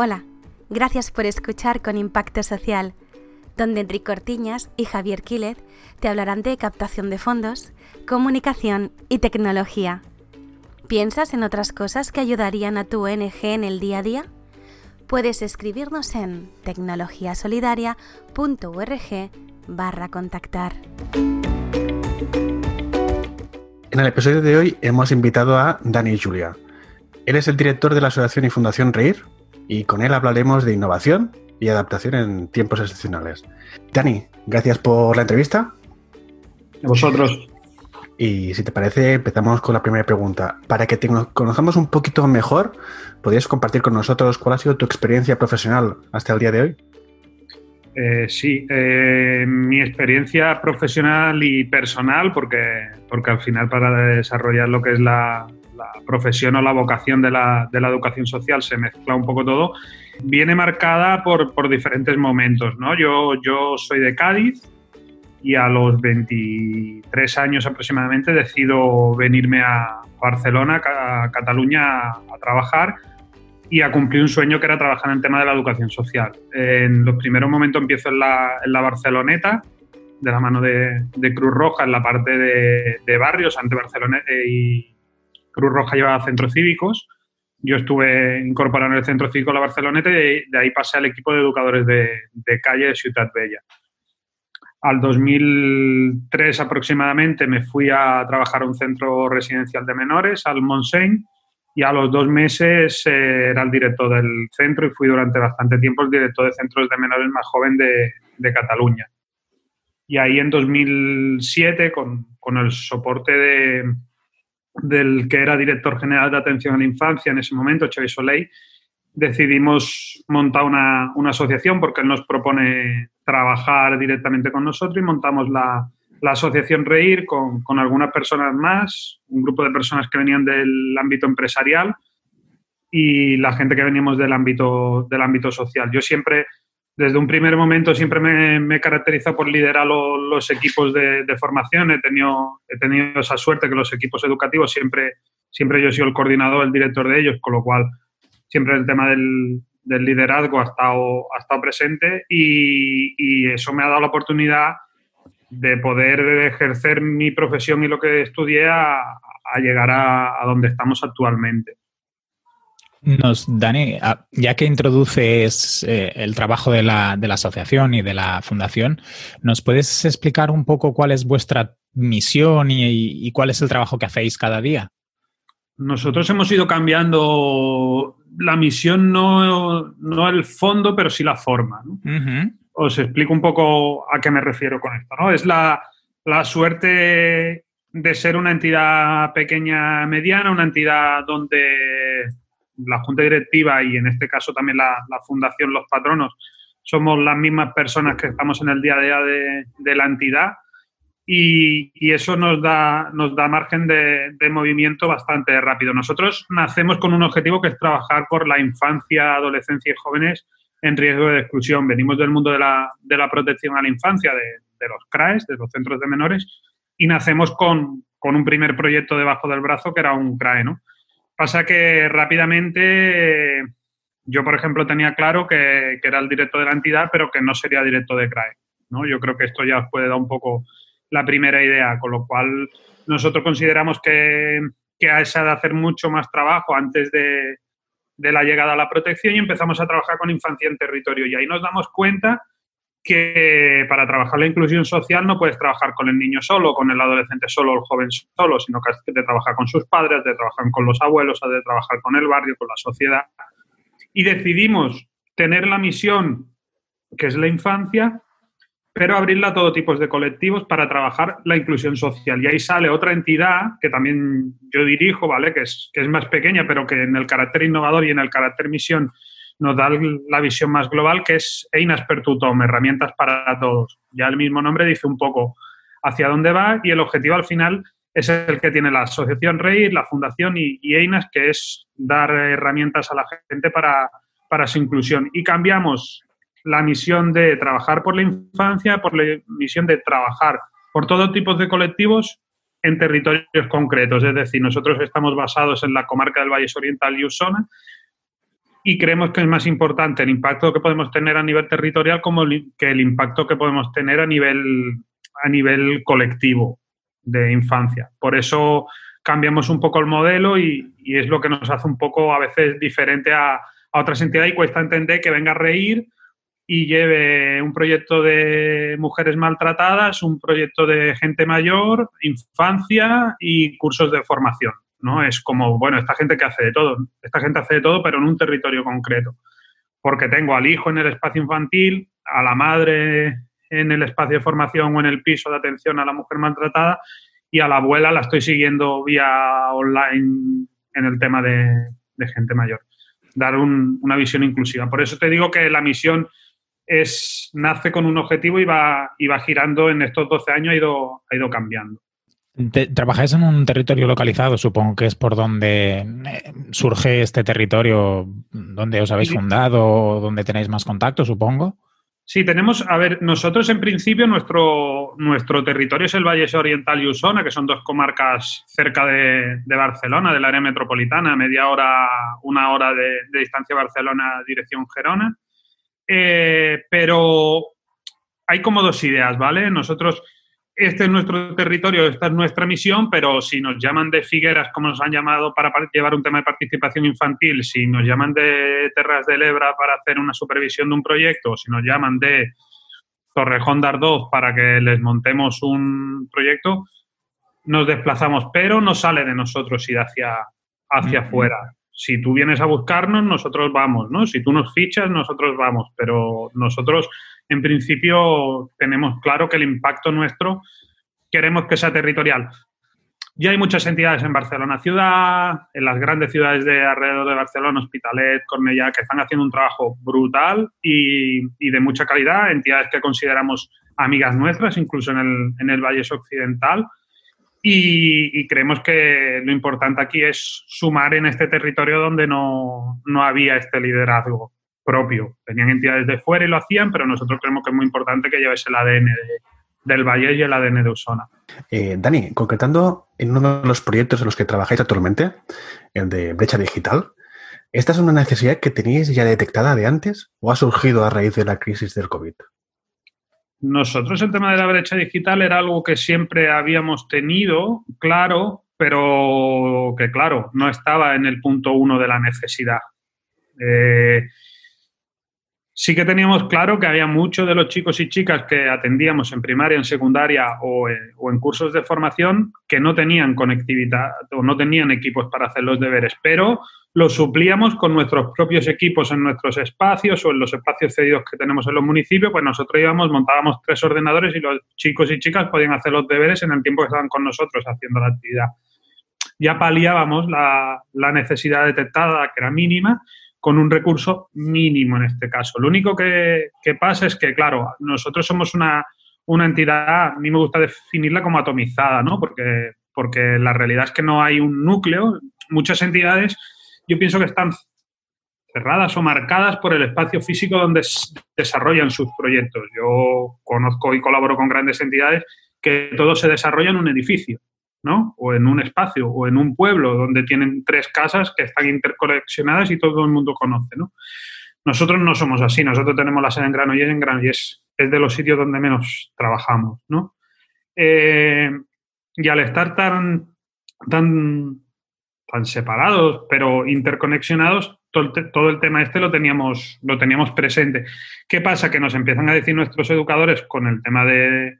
Hola, gracias por escuchar con Impacto Social, donde Enrique Ortiñas y Javier Quílez te hablarán de captación de fondos, comunicación y tecnología. ¿Piensas en otras cosas que ayudarían a tu ONG en el día a día? Puedes escribirnos en tecnologiasolidaria.org barra contactar. En el episodio de hoy hemos invitado a Dani Julia. Él es el director de la Asociación y Fundación Reír y con él hablaremos de innovación y adaptación en tiempos excepcionales. Dani, gracias por la entrevista. A vosotros. Y si te parece, empezamos con la primera pregunta. Para que te conozcamos un poquito mejor, ¿podrías compartir con nosotros cuál ha sido tu experiencia profesional hasta el día de hoy? Eh, sí, eh, mi experiencia profesional y personal, porque, porque al final para desarrollar lo que es la, profesión o la vocación de la, educación social se mezcla un poco todo, viene marcada por, por diferentes momentos. ¿no? Yo, yo soy de Cádiz, y a los 23 años aproximadamente decido venirme a Barcelona, a Cataluña, a trabajar y a cumplir un sueño que era trabajar en el tema de la educación social. En los primeros momentos empiezo en la, en la Barceloneta, de la mano de, Cruz Roja, en la parte de, barrios, ante Barcelona y Cruz Roja llevaba centros cívicos. Yo estuve incorporado en el centro cívico de la Barceloneta y de, ahí pasé al equipo de educadores de, de calle de Ciudad Bella. Al 2003 aproximadamente me fui a trabajar a un centro residencial de menores, al Montseny, y a los dos meses eh, era el director del centro y fui durante bastante tiempo el director de centros de menores más joven de, de Cataluña. Y ahí en 2007, con, con el soporte de, del que era director general de atención a la infancia en ese momento, Xavi Soleil, decidimos montar una, una, asociación porque él nos propone trabajar directamente con nosotros y montamos la, la asociación Reír con, con, algunas personas más, un grupo de personas que venían del ámbito empresarial y la gente que veníamos del ámbito, del ámbito social. Yo siempre, desde un primer momento, siempre me, me he caracterizado por liderar los equipos de, de, formación. He tenido, he tenido esa suerte que los equipos educativos siempre, siempre yo he sido el coordinador, el director de ellos, con lo cual siempre el tema del, liderazgo ha estado, ha estado presente y, eso me ha dado la oportunidad de poder ejercer mi profesión y lo que estudié a, llegar a, donde estamos actualmente. Nos, Dani, ya que introduces eh, el trabajo de la, de la, asociación y de la fundación, ¿nos puedes explicar un poco cuál es vuestra misión y cuál es el trabajo que hacéis cada día? Nosotros hemos ido cambiando la misión, no, no el fondo, pero sí la forma. Os explico un poco a qué me refiero con esto. ¿no? Es la, la suerte de ser una entidad pequeña, mediana, una entidad donde la junta directiva y en este caso también la, fundación, los patronos, somos las mismas personas que estamos en el día a día de, de la entidad y, eso nos da, nos da margen de, movimiento bastante rápido. Nosotros nacemos con un objetivo que es trabajar por la infancia, adolescencia y jóvenes en riesgo de exclusión. Venimos del mundo de la, de la protección a la infancia, de, los CRAES, de los centros de menores, y nacemos con, con, un primer proyecto debajo del brazo que era un CRAE. ¿no? Pasa que rápidamente yo, por ejemplo, tenía claro que, era el directo de la entidad, pero que no sería directo de CRAE. ¿no? Yo creo que esto ya os puede dar un poco la primera idea, con lo cual nosotros consideramos que, que a esa de hacer mucho más trabajo antes de, de la llegada a la protección y empezamos a trabajar con infancia en territorio. Y ahí nos damos cuenta que para trabajar la inclusión social no puedes trabajar con el niño solo, con el adolescente solo, el joven solo, sino que has de trabajar con sus padres, de trabajar con los abuelos, has de trabajar con el barrio, con la sociedad. Y decidimos tener la misión que es la infancia, pero abrirla a todo tipo de colectivos para trabajar la inclusión social. Y ahí sale otra entidad que también yo dirijo, ¿vale? Que es, que es más pequeña, pero que en el carácter innovador y en el carácter misión nos da la visión más global, que es Einas per tutom, herramientas para todos. Ya el mismo nombre dice un poco hacia dónde va y el objetivo al final es el que tiene la Asociación Rey, la Fundación y, y Einas, que es dar herramientas a la gente para, para su inclusión. Y cambiamos la misión de trabajar por la infancia, por la misión de trabajar por todo tipo de colectivos en territorios concretos. Es decir, nosotros estamos basados en la comarca del Valle Oriental y Usona y creemos que es más importante el impacto que podemos tener a nivel territorial como que el impacto que podemos tener a nivel, a nivel colectivo de infancia. Por eso cambiamos un poco el modelo y, es lo que nos hace un poco a veces diferente a, a otras entidades y cuesta entender que venga a reír y lleve un proyecto de mujeres maltratadas, un proyecto de gente mayor, infancia y cursos de formación. ¿No? Es como, bueno, esta gente que hace de todo, esta gente hace de todo, pero en un territorio concreto. Porque tengo al hijo en el espacio infantil, a la madre en el espacio de formación o en el piso de atención a la mujer maltratada y a la abuela la estoy siguiendo vía online en el tema de, gente mayor. Dar una visión inclusiva. Por eso te digo que la misión es, nace con un objetivo y va, y va girando en estos 12 años, ha ido, ha ido cambiando. Trabajáis en un territorio localizado, supongo que es por donde eh, surge este territorio, donde os habéis fundado, donde tenéis más contacto, supongo. Sí, tenemos, a ver, nosotros en principio nuestro, nuestro territorio es el Valle Oriental y Usona, que son dos comarcas cerca de, Barcelona, del área metropolitana, media hora, una hora de, distancia Barcelona, dirección Gerona. Eh, pero hay como dos ideas, ¿vale? Nosotros este es nuestro territorio, esta es nuestra misión, pero si nos llaman de Figueras, como nos han llamado para llevar un tema de participación infantil, si nos llaman de Terras de Lebra para hacer una supervisión de un proyecto, si nos llaman de Torrejón de Ardoz para que les montemos un proyecto, nos desplazamos, pero no sale de nosotros ir hacia, hacia afuera. Si tú vienes a buscarnos, nosotros vamos, ¿no? Si tú nos fichas, nosotros vamos, pero nosotros en principio tenemos claro que el impacto nuestro queremos que sea territorial. Ya hay muchas entidades en Barcelona ciudad, en las grandes ciudades de alrededor de Barcelona, Hospitalet, Cornellá, que están haciendo un trabajo brutal y, de mucha calidad, entidades que consideramos amigas nuestras, incluso en el, en el Valle Occidental. Y, creemos que lo importante aquí es sumar en este territorio donde no, no había este liderazgo propio. Tenían entidades de fuera y lo hacían, pero nosotros creemos que es muy importante que lleves el ADN del Valle y el ADN de Usona. Eh, Dani, concretando en uno de los proyectos en los que trabajáis actualmente, el de brecha digital, ¿esta es una necesidad que teníais ya detectada de antes o ha surgido a raíz de la crisis del COVID? Nosotros el tema de la brecha digital era algo que siempre habíamos tenido, claro, pero que claro, no estaba en el punto uno de la necesidad. Eh, Sí que teníamos claro que había muchos de los chicos y chicas que atendíamos en primaria, en secundaria o, en cursos de formación que no tenían conectividad o no tenían equipos para hacer los deberes, pero los suplíamos con nuestros propios equipos en nuestros espacios o en los espacios cedidos que tenemos en los municipios, pues nosotros íbamos, montábamos tres ordenadores y los chicos y chicas podían hacer los deberes en el tiempo que estaban con nosotros haciendo la actividad. Ya paliábamos la, la necesidad detectada, que era mínima, con un recurso mínimo en este caso. Lo único que, pasa es que, claro, nosotros somos una, entidad, a mí me gusta definirla como atomizada, ¿no? Porque, porque la realidad es que no hay un núcleo. Muchas entidades, yo pienso que están cerradas o marcadas por el espacio físico donde desarrollan sus proyectos. Yo conozco y colaboro con grandes entidades que todo se desarrolla en un edificio. ¿No? O en un espacio o en un pueblo donde tienen tres casas que están interconexionadas y todo el mundo conoce, ¿no? Nosotros no somos así, nosotros tenemos la sede en Granollers, en Granollers es de los sitios donde menos trabajamos, ¿no? Eh, y al estar tan, tan, tan separados, pero interconexionados, todo todo el, tema este lo teníamos, lo teníamos presente. ¿Qué pasa? Que nos empiezan a decir nuestros educadores con el tema de,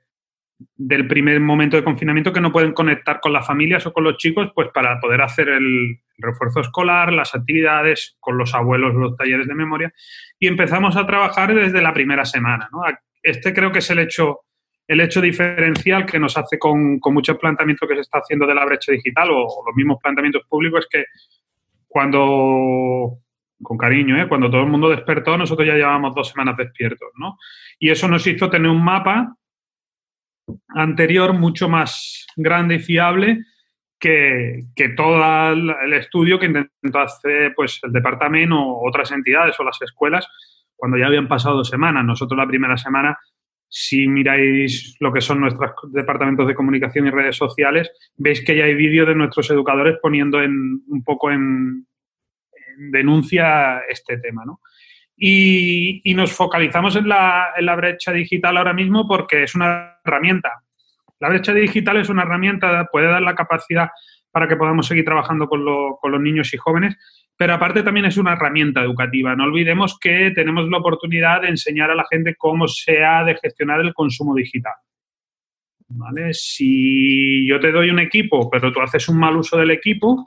del primer momento de confinamiento que no pueden conectar con las familias o con los chicos, pues para poder hacer el refuerzo escolar, las actividades con los abuelos, los talleres de memoria. Y empezamos a trabajar desde la primera semana. Este creo que es el hecho, el hecho diferencial que nos hace con, con muchos planteamientos que se está haciendo de la brecha digital o, los mismos planteamientos públicos, es que cuando con cariño, ¿eh? cuando todo el mundo despertó, nosotros ya llevábamos dos semanas despiertos, ¿no? Y eso nos hizo tener un mapa anterior mucho más grande y fiable que, todo el estudio que intentó hacer pues, el departamento o otras entidades o las escuelas cuando ya habían pasado semanas. Nosotros la primera semana, si miráis lo que son nuestros departamentos de comunicación y redes sociales, veis que ya hay vídeos de nuestros educadores poniendo en, un poco en, denuncia este tema, ¿no? Y, nos focalizamos en la, brecha digital ahora mismo porque es una herramienta. La brecha digital es una herramienta, puede dar la capacidad para que podamos seguir trabajando con, con los niños y jóvenes, pero aparte también es una herramienta educativa. No olvidemos que tenemos la oportunidad de enseñar a la gente cómo se ha de gestionar el consumo digital. ¿Vale? Si yo te doy un equipo, pero tú haces un mal uso del equipo,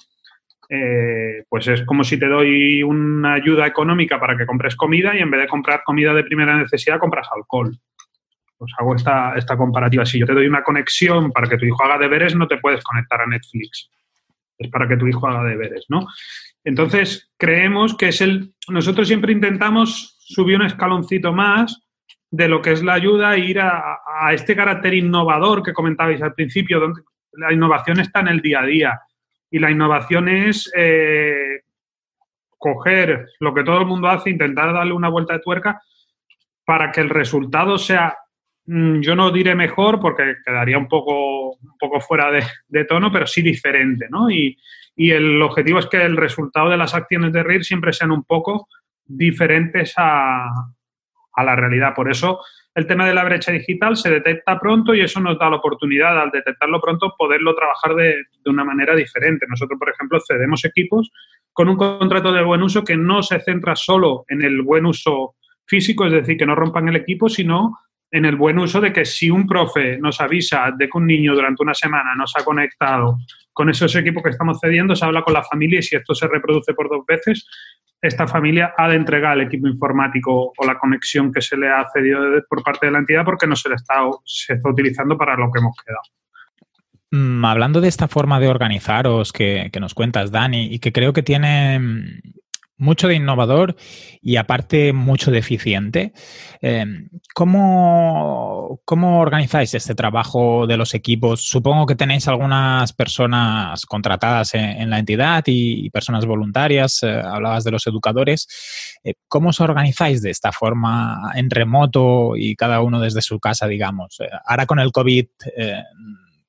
eh, pues es como si te doy una ayuda económica para que compres comida y en vez de comprar comida de primera necesidad compras alcohol. Pues hago esta, esta comparativa. Si yo te doy una conexión para que tu hijo haga deberes, no te puedes conectar a Netflix. Es para que tu hijo haga deberes, ¿no? Entonces, creemos que es el... Nosotros siempre intentamos subir un escaloncito más de lo que es la ayuda e ir a, a este carácter innovador que comentabais al principio, donde la innovación está en el día a día y la innovación es eh, coger lo que todo el mundo hace, intentar darle una vuelta de tuerca para que el resultado sea, mm, yo no diré mejor porque quedaría un poco, un poco fuera de, tono, pero sí diferente, ¿no? Y, el objetivo es que el resultado de las acciones de RIR siempre sean un poco diferentes a, a la realidad. Por eso el tema de la brecha digital se detecta pronto y eso nos da la oportunidad, al detectarlo pronto, poderlo trabajar de, una manera diferente. Nosotros, por ejemplo, cedemos equipos con un contrato de buen uso que no se centra solo en el buen uso físico, es decir, que no rompan el equipo, sino en el buen uso de que si un profe nos avisa de que un niño durante una semana no se ha conectado con esos equipos que estamos cediendo, se habla con la familia y si esto se reproduce por dos veces, esta familia ha de entregar el equipo informático o la conexión que se le ha cedido por parte de la entidad porque no se le está, se está utilizando para lo que hemos quedado. Mm, hablando de esta forma de organizaros que, que, nos cuentas, Dani, y que creo que tiene mucho de innovador y aparte mucho de eficiente. Eh, ¿cómo, organizáis este trabajo de los equipos? Supongo que tenéis algunas personas contratadas en, la entidad y, personas voluntarias. Eh, hablabas de los educadores. Eh, ¿Cómo os organizáis de esta forma en remoto y cada uno desde su casa, digamos? ahora con el COVID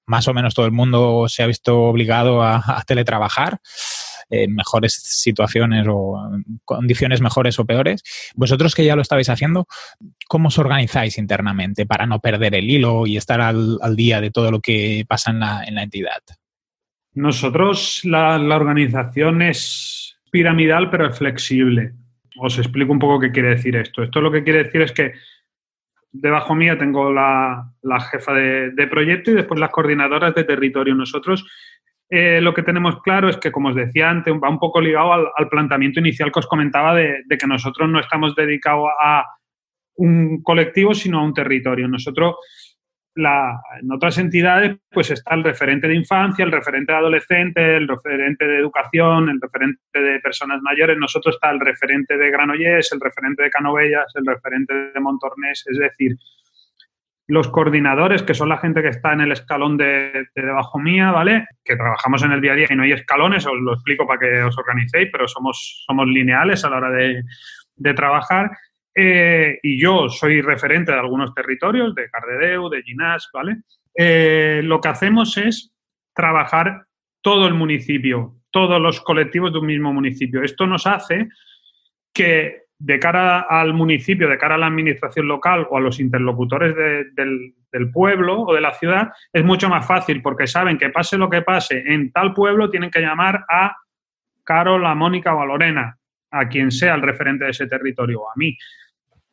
más o menos todo el mundo se ha visto obligado a teletrabajar en mejores situaciones o condiciones mejores o peores. Vosotros que ya lo estabais haciendo, ¿cómo os organizáis internamente para no perder el hilo y estar al, día de todo lo que pasa en la, en la entidad? Nosotros, la, organización es piramidal, pero es flexible. Os explico un poco qué quiere decir esto. Esto lo que quiere decir es que debajo mía tengo la, jefa de, de, proyecto y después las coordinadoras de territorio. Nosotros eh, lo que tenemos claro es que, como os decía antes, va un poco ligado al, planteamiento inicial que os comentaba de, que nosotros no estamos dedicados a un colectivo, sino a un territorio. Nosotros, en otras entidades, pues está el referente de infancia, el referente de adolescente, el referente de educación, el referente de personas mayores. Nosotros está el referente de Granollers, el referente de Canovellas, el referente de Montornés. Es decir, los coordinadores, que son la gente que está en el escalón de, debajo mía, ¿vale? Que trabajamos en el día a día y no hay escalones, os lo explico para que os organicéis, pero somos, somos lineales a la hora de, trabajar. Eh, y yo soy referente de algunos territorios, de Cardedeu, de Ginás, ¿vale? Eh, lo que hacemos es trabajar todo el municipio, todos los colectivos de un mismo municipio. Esto nos hace que de cara al municipio, de cara a la administración local o a los interlocutores del, pueblo o de la ciudad, es mucho más fácil porque saben que pase lo que pase en tal pueblo, tienen que llamar a Carol, a Mónica o a Lorena, a quien sea el referente de ese territorio o a mí.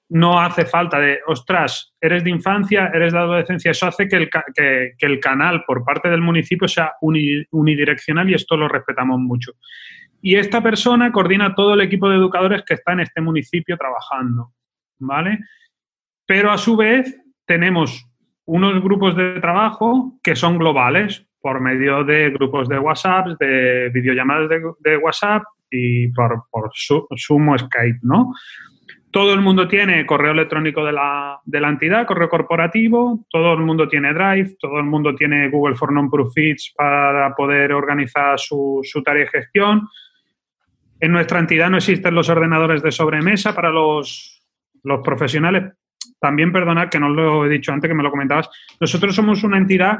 No hace falta de, ostras, eres de infancia, eres de adolescencia. Eso hace que el, que, el canal por parte del municipio sea unidireccional y esto lo respetamos mucho. Y esta persona coordina todo el equipo de educadores que está en este municipio trabajando, ¿vale? Pero a su vez tenemos unos grupos de trabajo que son globales por medio de grupos de WhatsApp, de videollamadas de, WhatsApp y por, por Zoom Skype, ¿no? Todo el mundo tiene correo electrónico de la, de la, entidad, correo corporativo, todo el mundo tiene Drive, todo el mundo tiene Google for Non-Proof Feeds para poder organizar su, su tarea de gestión. En nuestra entidad no existen los ordenadores de sobremesa para los, profesionales. También, perdonad que no lo he dicho antes, que me lo comentabas. Nosotros somos una entidad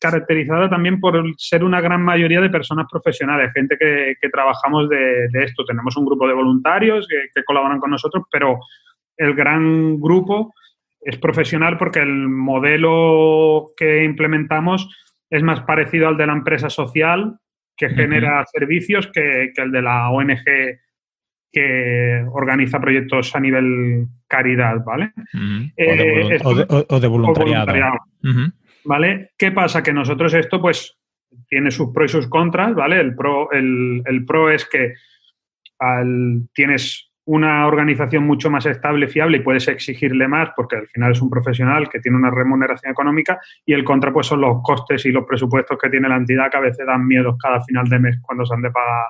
caracterizada también por ser una gran mayoría de personas profesionales, gente que, trabajamos de, esto. Tenemos un grupo de voluntarios que, colaboran con nosotros, pero el gran grupo es profesional porque el modelo que implementamos es más parecido al de la empresa social que genera servicios que, el de la ONG que organiza proyectos a nivel caridad, ¿vale? Eh, o, de, voluntariado. ¿Vale? ¿Qué pasa? Que nosotros esto, pues, tiene sus pros y sus contras, ¿vale? El pro, el, pro es que tienes una organización mucho más estable, fiable y puedes exigirle más porque al final es un profesional que tiene una remuneración económica y el contra pues son los costes y los presupuestos que tiene la entidad que a veces dan miedo cada final de mes cuando se han de pagar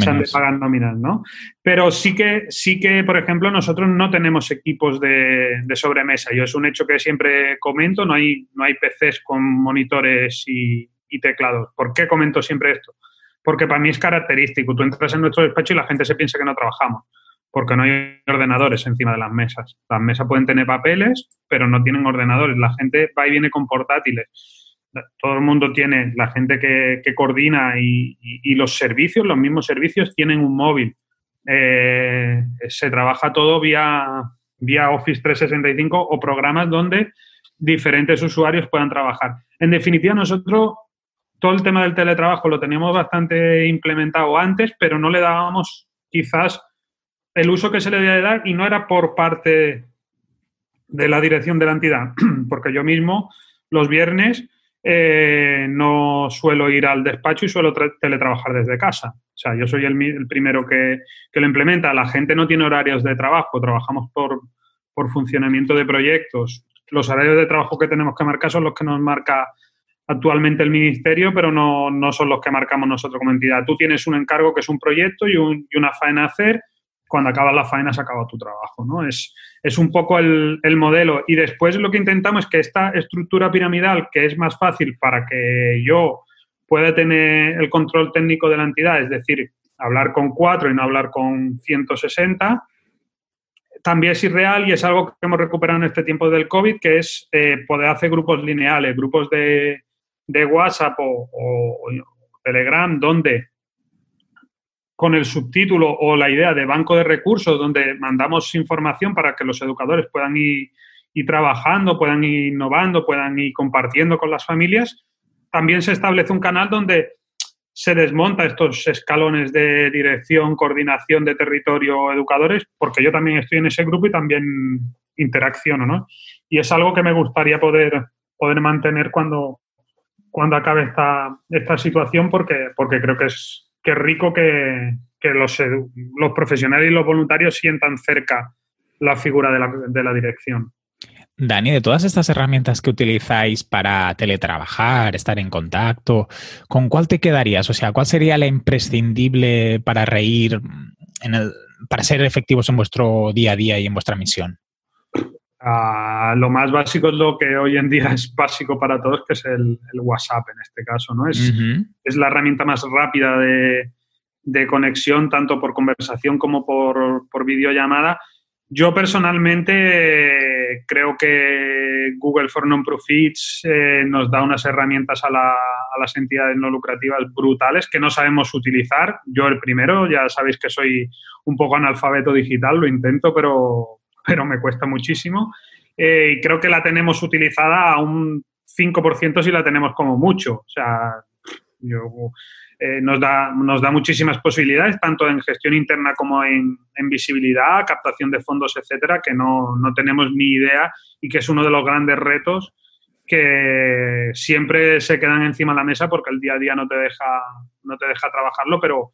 se han de pagar nóminas, ¿no? Pero sí que, sí que, por ejemplo, nosotros no tenemos equipos de, sobremesa. Yo es un hecho que siempre comento, no hay, no hay PCs con monitores y, y teclados. ¿Por qué comento siempre esto? Porque para mí es característico. Tú entras en nuestro despacho y la gente se piensa que no trabajamos porque no hay ordenadores encima de las mesas. Las mesas pueden tener papeles, pero no tienen ordenadores. La gente va y viene con portátiles. Todo el mundo tiene, la gente que, coordina y, los servicios, los mismos servicios, tienen un móvil. Eh, se trabaja todo vía, vía Office 365 o programas donde diferentes usuarios puedan trabajar. En definitiva, nosotros todo el tema del teletrabajo lo teníamos bastante implementado antes, pero no le dábamos quizás el uso que se le debía dar y no era por parte de la dirección de la entidad, porque yo mismo los viernes eh, no suelo ir al despacho y suelo teletrabajar desde casa. O sea, yo soy el, primero que, lo implementa. La gente no tiene horarios de trabajo, trabajamos por, funcionamiento de proyectos. Los horarios de trabajo que tenemos que marcar son los que nos marca actualmente el ministerio, pero no, son los que marcamos nosotros como entidad. Tú tienes un encargo que es un proyecto y, y una faena a hacer cuando acabas la faena se acaba tu trabajo, ¿no? Es, es un poco el, modelo. Y después lo que intentamos es que esta estructura piramidal, que es más fácil para que yo pueda tener el control técnico de la entidad, es decir, hablar con cuatro y no hablar con 160, también es irreal y es algo que hemos recuperado en este tiempo del COVID, que es eh, poder hacer grupos lineales, grupos de, WhatsApp o Telegram, donde con el subtítulo o la idea de banco de recursos donde mandamos información para que los educadores puedan ir, trabajando, puedan ir innovando, puedan ir compartiendo con las familias, también se establece un canal donde se desmonta estos escalones de dirección, coordinación de territorio, educadores, porque yo también estoy en ese grupo y también interacciono, ¿no? Y es algo que me gustaría poder, poder mantener cuando, cuando acabe esta, esta situación porque, porque creo que es, qué rico que, los, profesionales y los voluntarios sientan cerca la figura de la, dirección. Dani, de todas estas herramientas que utilizáis para teletrabajar, estar en contacto, ¿con cuál te quedarías? O sea, ¿cuál sería la imprescindible para reír, en el, para ser efectivos en vuestro día a día y en vuestra misión? Lo más básico es lo que hoy en día es básico para todos, que es el, WhatsApp en este caso, ¿no? Es, es la herramienta más rápida de, conexión, tanto por conversación como por, videollamada. Yo personalmente creo que Google for Non-Profits eh, nos da unas herramientas a, a, las entidades no lucrativas brutales que no sabemos utilizar. Yo el primero, ya sabéis que soy un poco analfabeto digital, lo intento, pero, pero me cuesta muchísimo. Eh, y creo que la tenemos utilizada a un 5% si la tenemos como mucho. O sea, eh, nos, da, nos da muchísimas posibilidades, tanto en gestión interna como en, visibilidad, captación de fondos, etcétera, que no, no, tenemos ni idea y que es uno de los grandes retos que siempre se quedan encima de la mesa porque el día a día no te deja, no te deja trabajarlo, pero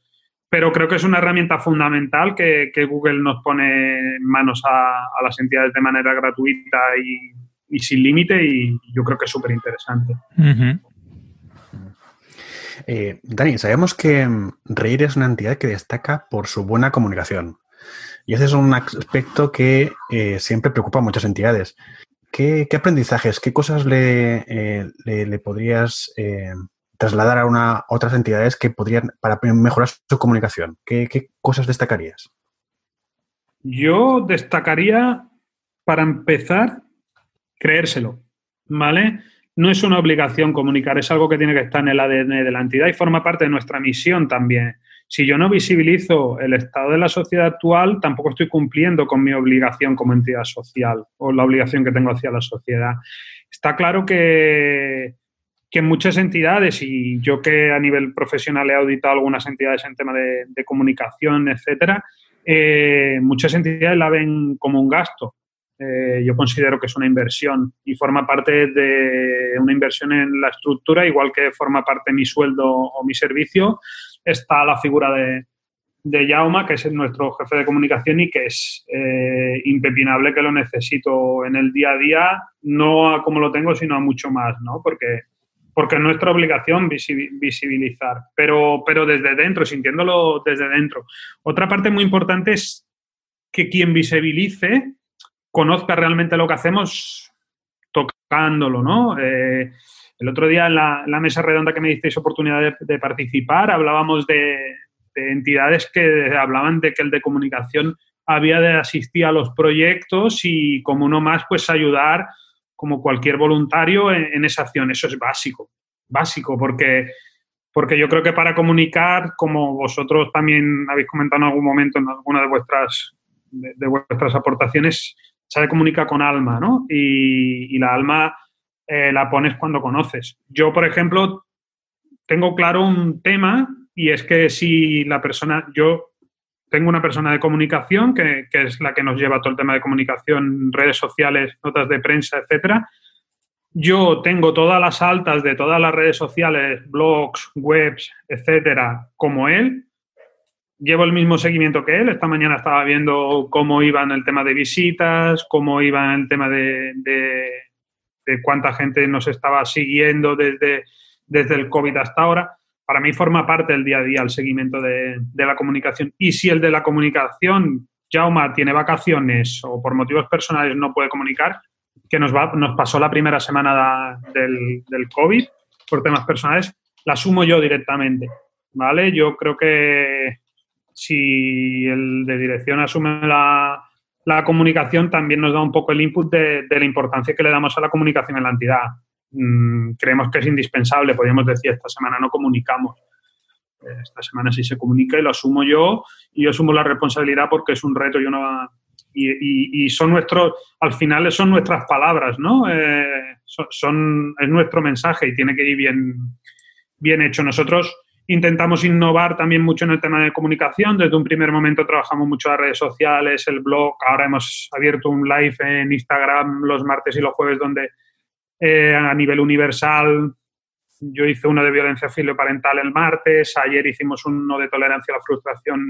pero creo que es una herramienta fundamental que, Google nos pone en manos a, las entidades de manera gratuita y, sin límite y yo creo que es súper interesante. Eh, Dani, sabemos que Reír es una entidad que destaca por su buena comunicación. Y ese es un aspecto que eh, siempre preocupa a muchas entidades. ¿Qué, aprendizajes, qué cosas le, eh, le, podrías trasladar a, una, otras entidades que podrían, para mejorar su comunicación? ¿Qué, cosas destacarías? Yo destacaría, para empezar, creérselo, ¿vale? no es una obligación comunicar, es algo que tiene que estar en el ADN de la entidad y forma parte de nuestra misión también. Si yo no visibilizo el estado de la sociedad actual, tampoco estoy cumpliendo con mi obligación como entidad social o la obligación que tengo hacia la sociedad. Está claro que, que muchas entidades, y yo que a nivel profesional he auditado algunas entidades en tema de, comunicación, etcétera, eh, muchas entidades la ven como un gasto. Eh, yo considero que es una inversión y forma parte de una inversión en la estructura, igual que forma parte mi sueldo o mi servicio, está la figura de, de Jauma, que es nuestro jefe de comunicación y que es eh, impepinable que lo necesito en el día a día, no a como lo tengo, sino a mucho más, ¿no? Porque, porque es nuestra obligación visibilizar, pero, pero desde dentro, sintiéndolo desde dentro. Otra parte muy importante es que quien visibilice conozca realmente lo que hacemos tocándolo, ¿no? Eh, el otro día en la, mesa redonda que me disteis oportunidad de, participar, hablábamos de, entidades que hablaban de que el de comunicación había de asistir a los proyectos y como uno más, pues ayudar como cualquier voluntario en, esa acción. Eso es básico, básico, porque, porque yo creo que para comunicar, como vosotros también habéis comentado en algún momento en alguna de vuestras, de vuestras aportaciones, se comunica con alma, ¿no? Y, la alma eh, la pones cuando conoces. Yo, por ejemplo, tengo claro un tema y es que si la persona, yo tengo una persona de comunicación que, es la que nos lleva todo el tema de comunicación, redes sociales, notas de prensa, etcétera. Yo tengo todas las altas de todas las redes sociales, blogs, webs, etcétera, como él llevo el mismo seguimiento que él. Esta mañana estaba viendo cómo iba en el tema de visitas, cómo iba el tema de, cuánta gente nos estaba siguiendo desde, desde el COVID hasta ahora. Para mí forma parte del día a día el seguimiento de, la comunicación. Y si el de la comunicación, Jauma, tiene vacaciones o por motivos personales no puede comunicar, que nos, va, nos pasó la primera semana del, del COVID por temas personales, la asumo yo directamente. ¿Vale? Yo creo que si el de dirección asume la, comunicación, también nos da un poco el input de, la importancia que le damos a la comunicación en la entidad. Mm, creemos que es indispensable, podríamos decir, esta semana no comunicamos. Esta semana sí se comunica y lo asumo yo y yo asumo la responsabilidad porque es un reto y una, y, son nuestros, al final son nuestras palabras, ¿no? Eh, son, es nuestro mensaje y tiene que ir bien, bien hecho. Nosotros Intentamos innovar también mucho en el tema de comunicación. Desde un primer momento trabajamos mucho las redes sociales, el blog. Ahora hemos abierto un live en Instagram los martes y los jueves donde eh, a nivel universal yo hice uno de violencia filoparental el martes. Ayer hicimos uno de tolerancia a la frustración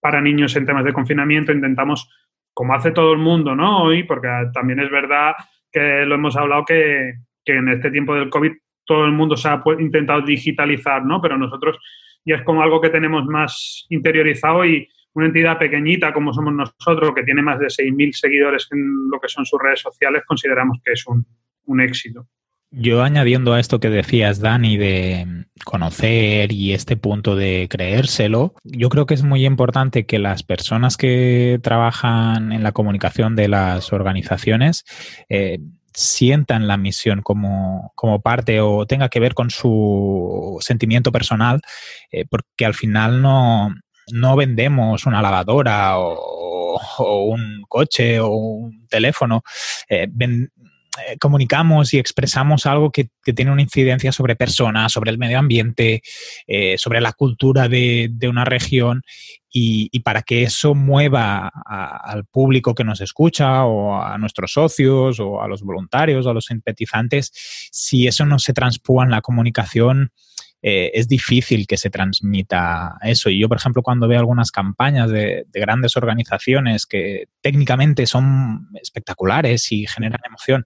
para niños en temas de confinamiento. Intentamos, como hace todo el mundo, ¿no? Hoy, porque también es verdad que lo hemos hablado que, que en este tiempo del COVID todo el mundo se ha intentado digitalizar, ¿no? Pero nosotros ya es como algo que tenemos más interiorizado y una entidad pequeñita como somos nosotros, que tiene más de 6.000 seguidores en lo que son sus redes sociales, consideramos que es un, un éxito. Yo añadiendo a esto que decías, Dani, de conocer y este punto de creérselo, yo creo que es muy importante que las personas que trabajan en la comunicación de las organizaciones eh, sientan la misión como, parte o tenga que ver con su sentimiento personal, eh, porque al final no, vendemos una lavadora o, un coche o un teléfono. Eh, comunicamos y expresamos algo que, tiene una incidencia sobre personas, sobre el medio ambiente, sobre la cultura de, una región y, para que eso mueva al público que nos escucha o a nuestros socios o a los voluntarios o a los simpatizantes, si eso no se transpúa en la comunicación, eh, es difícil que se transmita eso. Y yo, por ejemplo, cuando veo algunas campañas de, grandes organizaciones que técnicamente son espectaculares y generan emoción,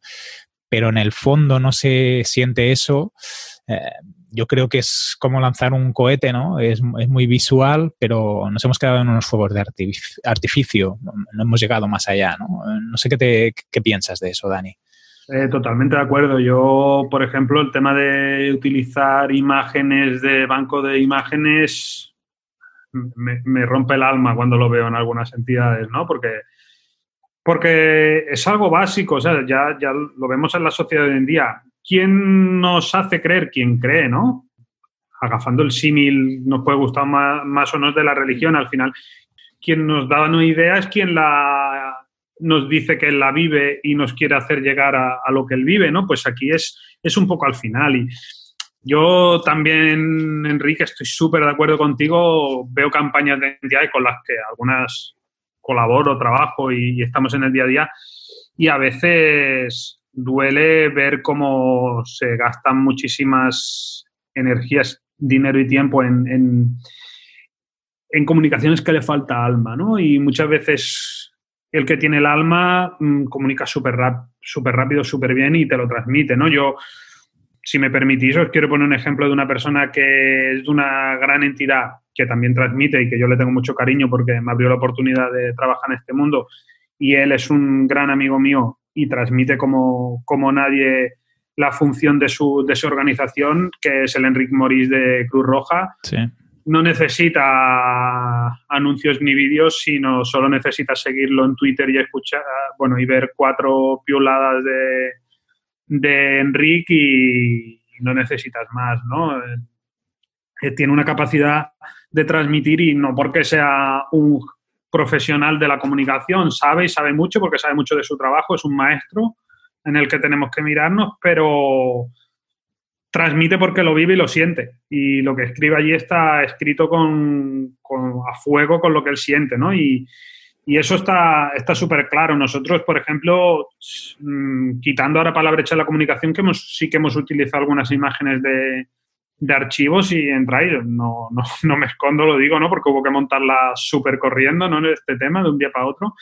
pero en el fondo no se siente eso, eh, yo creo que es como lanzar un cohete, ¿no? Es, muy visual, pero nos hemos quedado en unos fuegos de artificio, no hemos llegado más allá, ¿no? No sé qué, te, qué piensas de eso, Dani. Eh, totalmente de acuerdo. Yo, por ejemplo, el tema de utilizar imágenes de banco de imágenes me, rompe el alma cuando lo veo en algunas entidades, ¿no? Porque, porque es algo básico, o sea, ya, ya lo vemos en la sociedad hoy en día ¿quién nos hace creer? ¿Quién cree, no? Agafando el símil, nos puede gustar más, o menos de la religión, al final, quien nos da una idea es quien la nos dice que él la vive y nos quiere hacer llegar a, lo que él vive, ¿no? Pues aquí es, es un poco al final. Y yo también, Enrique, estoy súper de acuerdo contigo. Veo campañas de entidades con las que algunas colaboro, trabajo y, estamos en el día a día. Y a veces duele ver cómo se gastan muchísimas energías, dinero y tiempo en, en, comunicaciones que le falta alma, ¿no? Y muchas veces el que tiene el alma mm, comunica súper super rápido, súper bien y te lo transmite, ¿no? Yo, si me permitís, os quiero poner un ejemplo de una persona que es de una gran entidad que también transmite y que yo le tengo mucho cariño porque me abrió la oportunidad de trabajar en este mundo y él es un gran amigo mío y transmite como, como nadie la función de su, de su organización, que es el Enrique Morís de Cruz Roja. No necesita anuncios ni vídeos, sino solo necesita seguirlo en Twitter y escuchar, bueno, y ver cuatro pioladas de, de Enrique y no necesitas más, ¿no? Eh, tiene una capacidad de transmitir y no porque sea un profesional de la comunicación, sabe y sabe mucho porque sabe mucho de su trabajo, es un maestro en el que tenemos que mirarnos, pero transmite porque lo vive y lo siente. Y lo que escribe allí está escrito con, a fuego con lo que él siente, ¿no? Y, eso está súper claro. Nosotros, por ejemplo, mm, quitando ahora para la brecha de la comunicación, que hemos, sí que hemos utilizado algunas imágenes de, de archivos y entráis. No, no, no, me escondo, lo digo, ¿no? Porque hubo que montarla súper corriendo, ¿no? En este tema, de un día para otro.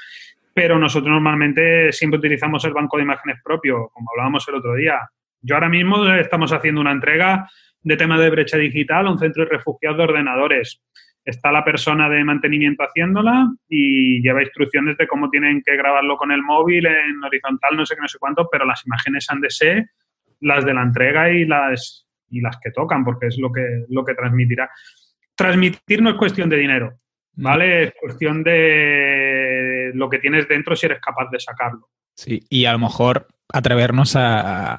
Pero nosotros normalmente siempre utilizamos el banco de imágenes propio, como hablábamos el otro día. Yo ahora mismo estamos haciendo una entrega de tema de brecha digital a un centro de refugiados de ordenadores. Está la persona de mantenimiento haciéndola y lleva instrucciones de cómo tienen que grabarlo con el móvil en horizontal, no sé qué, no sé cuánto, pero las imágenes han de ser las de la entrega y las y las que tocan, porque es lo que, lo que transmitirá. Transmitir no es cuestión de dinero, mm. ¿vale? Es cuestión de lo que tienes dentro si eres capaz de sacarlo. Sí, y a lo mejor atrevernos a,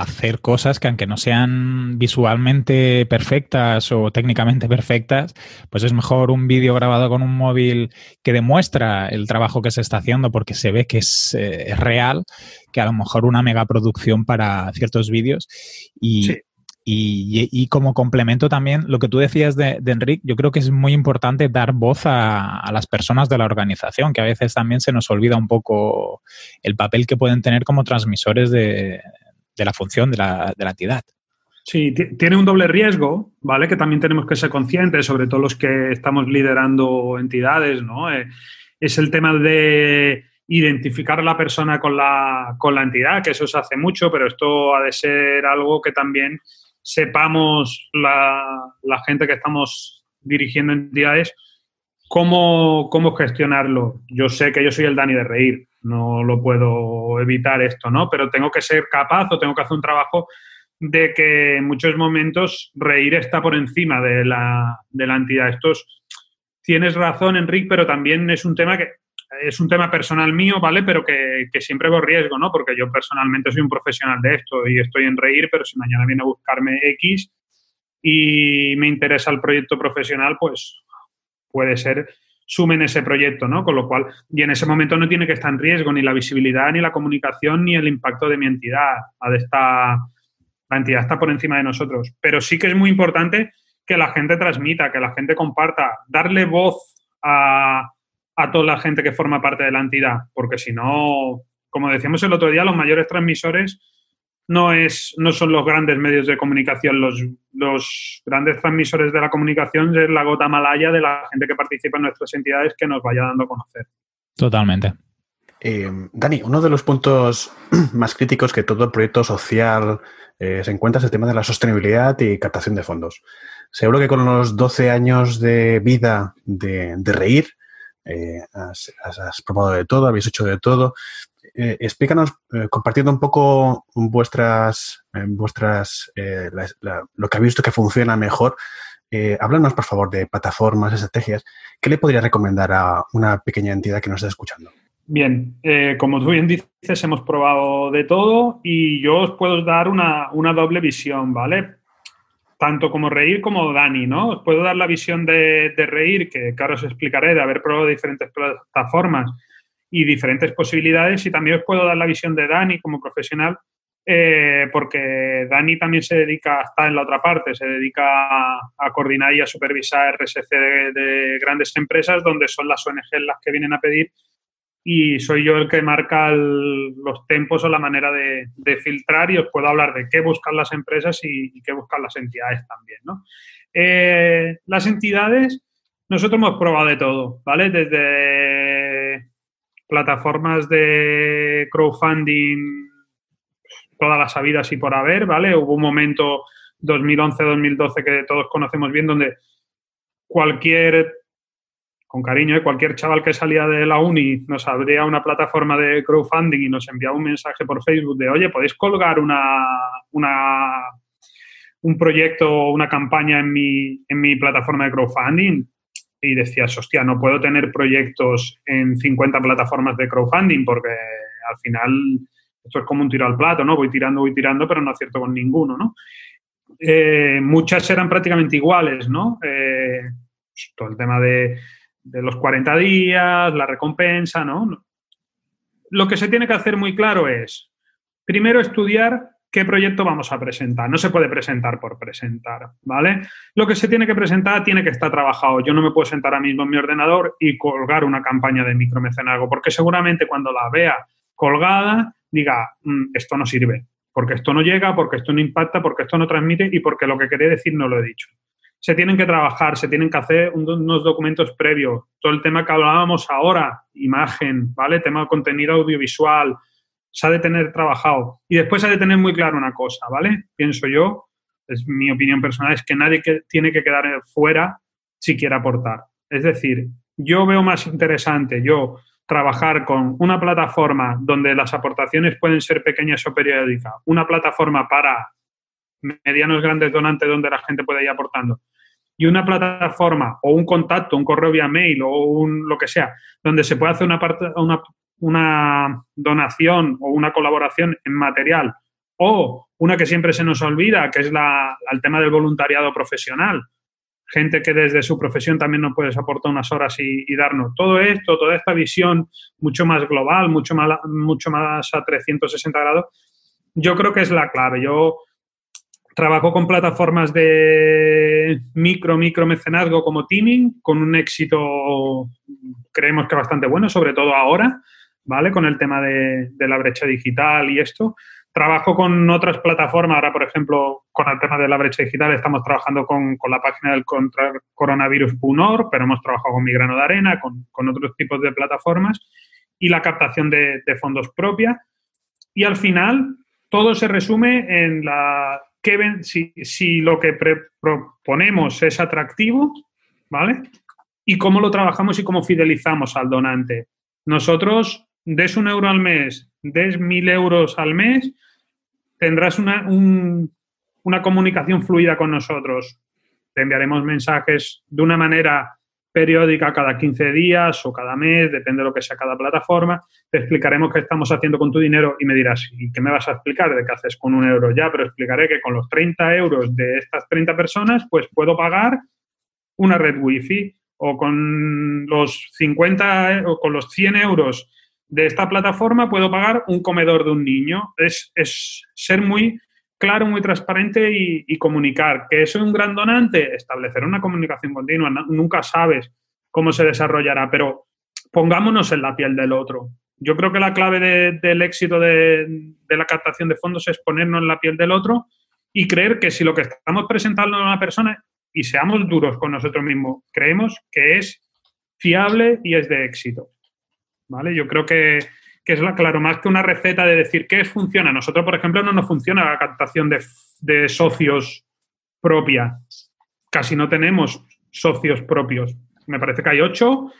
hacer cosas que aunque no sean visualmente perfectas o técnicamente perfectas, pues es mejor un vídeo grabado con un móvil que demuestra el trabajo que se está haciendo porque se ve que es, eh, real, que a lo mejor una megaproducción para ciertos vídeos. Y, y, como complemento también, lo que tú decías de, de Enrique, yo creo que es muy importante dar voz a, las personas de la organización, que a veces también se nos olvida un poco el papel que pueden tener como transmisores de, la función de la, entidad. Sí, tiene un doble riesgo, ¿vale? Que también tenemos que ser conscientes, sobre todo los que estamos liderando entidades, ¿no? Eh, es el tema de identificar a la persona con la, con la entidad, que eso se hace mucho, pero esto ha de ser algo que también sepamos la, gente que estamos dirigiendo entidades cómo, cómo gestionarlo. Yo sé que yo soy el Dani de reír, no lo puedo evitar esto, ¿no? Pero tengo que ser capaz o tengo que hacer un trabajo de que en muchos momentos reír está por encima de la, de la entidad. Tienes razón, Enrique, pero también es un tema que es un tema personal mío, ¿vale? Pero que, siempre veo riesgo, ¿no? Porque yo personalmente soy un profesional de esto y estoy en reír, pero si mañana viene a buscarme X y me interesa el proyecto profesional, pues puede ser sumen ese proyecto, ¿no? Con lo cual, y en ese momento no tiene que estar en riesgo ni la visibilidad, ni la comunicación, ni el impacto de mi entidad. De esta, la entidad está por encima de nosotros. Pero sí que es muy importante que la gente transmita, que la gente comparta, darle voz a, a toda la gente que forma parte de la entidad, porque si no, como decíamos el otro día, los mayores transmisores no, es, no son los grandes medios de comunicación, los, los grandes transmisores de la comunicación es la gota malaya de la gente que participa en nuestras entidades que nos vaya dando a conocer. Totalmente. Eh, Dani, uno de los puntos más críticos que todo el proyecto social eh, se encuentra es el tema de la sostenibilidad y captación de fondos. Seguro que con los 12 años de vida de, de Reír, eh, has, probado de todo, habéis hecho de todo. Eh, explícanos, eh, compartiendo un poco vuestras, vuestras lo que habéis visto que funciona mejor. háblanos, por favor, de plataformas, estrategias. ¿Qué le podría recomendar a una pequeña entidad que nos está escuchando? Bien, como tú bien dices, hemos probado de todo y yo os puedo dar una, doble visión, ¿vale? Tanto como reír como Dani, ¿no? Os puedo dar la visión de, reír, que claro os explicaré, de haber probado diferentes plataformas y diferentes posibilidades, y también os puedo dar la visión de Dani como profesional, eh, porque Dani también se dedica, está en la otra parte, se dedica a, coordinar y a supervisar RSC de, grandes empresas, donde son las ONG las que vienen a pedir y soy yo el que marca los tempos o la manera de, filtrar y os puedo hablar de qué buscan las empresas y, qué buscan las entidades también. ¿no? Eh, las entidades, nosotros hemos probado de todo, ¿vale? Desde plataformas de crowdfunding, todas las habidas y por haber, ¿vale? Hubo un momento 2011-2012 que todos conocemos bien donde cualquier con cariño, ¿eh? cualquier chaval que salía de la uni nos abría una plataforma de crowdfunding y nos enviaba un mensaje por Facebook de, oye, ¿podéis colgar una, una un proyecto o una campaña en mi, en mi plataforma de crowdfunding? Y decías, hostia, no puedo tener proyectos en 50 plataformas de crowdfunding porque al final esto es como un tiro al plato, ¿no? Voy tirando, voy tirando, pero no acierto con ninguno, ¿no? Eh, muchas eran prácticamente iguales, ¿no? Eh, pues todo el tema de de los 40 días, la recompensa, ¿no? Lo que se tiene que hacer muy claro es, primero, estudiar qué proyecto vamos a presentar. No se puede presentar por presentar, ¿vale? Lo que se tiene que presentar tiene que estar trabajado. Yo no me puedo sentar ahora mismo en mi ordenador y colgar una campaña de micromecenazgo, porque seguramente cuando la vea colgada diga, mm, esto no sirve, porque esto no llega, porque esto no impacta, porque esto no transmite y porque lo que quería decir no lo he dicho se tienen que trabajar, se tienen que hacer unos documentos previos. Todo el tema que hablábamos ahora, imagen, ¿vale? Tema de contenido audiovisual, se ha de tener trabajado. Y después se ha de tener muy claro una cosa, ¿vale? Pienso yo, es mi opinión personal, es que nadie que, tiene que quedar fuera si quiere aportar. Es decir, yo veo más interesante yo trabajar con una plataforma donde las aportaciones pueden ser pequeñas o periódicas, una plataforma para medianos grandes donantes donde la gente puede ir aportando y una plataforma o un contacto, un correo vía mail o un lo que sea, donde se puede hacer una, una, una donación o una colaboración en material o una que siempre se nos olvida, que es la, el tema del voluntariado profesional. Gente que desde su profesión también nos puede aportar unas horas y, y, darnos todo esto, toda esta visión mucho más global, mucho más, mucho más a 360 grados, yo creo que es la clave. Yo Trabajo con plataformas de micro, micro mecenazgo como Teaming, con un éxito, creemos que bastante bueno, sobre todo ahora, ¿vale? Con el tema de, la brecha digital y esto. Trabajo con otras plataformas, ahora por ejemplo, con el tema de la brecha digital estamos trabajando con, la página del contra coronavirus.org, pero hemos trabajado con Migrano de Arena, con, otros tipos de plataformas y la captación de, de fondos propia. Y al final, todo se resume en la si, si lo que proponemos es atractivo, ¿vale? Y cómo lo trabajamos y cómo fidelizamos al donante. Nosotros, des un euro al mes, des mil euros al mes, tendrás una, una comunicación fluida con nosotros. Te enviaremos mensajes de una manera periódica cada 15 días o cada mes, depende de lo que sea cada plataforma. Te explicaremos qué estamos haciendo con tu dinero y me dirás, ¿y qué me vas a explicar de qué haces con un euro ya? Pero explicaré que con los 30 euros de estas 30 personas, pues puedo pagar una red wifi o con los 50 o con los 100 euros de esta plataforma puedo pagar un comedor de un niño. Es, es ser muy claro, muy transparente y, comunicar. ¿Que soy un gran donante? Establecer una comunicación continua. nunca sabes cómo se desarrollará, pero pongámonos en la piel del otro. Yo creo que la clave del éxito de, la captación de fondos es ponernos en la piel del otro y creer que si lo que estamos presentando a una persona, y seamos duros con nosotros mismos, creemos que es fiable y es de éxito. ¿Vale? Yo creo que, que es, la, claro, más que una receta de decir qué funciona. Nosotros, por ejemplo, no nos funciona la captación de, socios propia. Casi no tenemos socios propios. Me parece que hay ocho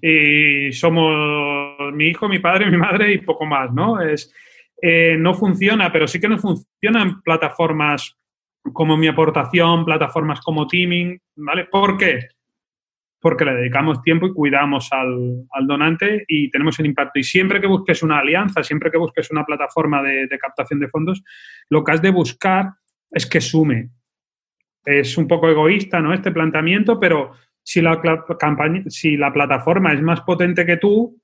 y somos mi hijo, mi padre, mi madre y poco más, ¿no? Es, eh, no funciona, pero sí que no funcionan plataformas como mi aportación, plataformas como Teaming, ¿vale? ¿Por qué? Porque le dedicamos tiempo y cuidamos al, donante y tenemos el impacto. Y siempre que busques una alianza, siempre que busques una plataforma de, captación de fondos, lo que has de buscar es que sume. Es un poco egoísta ¿no? este planteamiento, pero si la, campaña, si la plataforma es más potente que tú,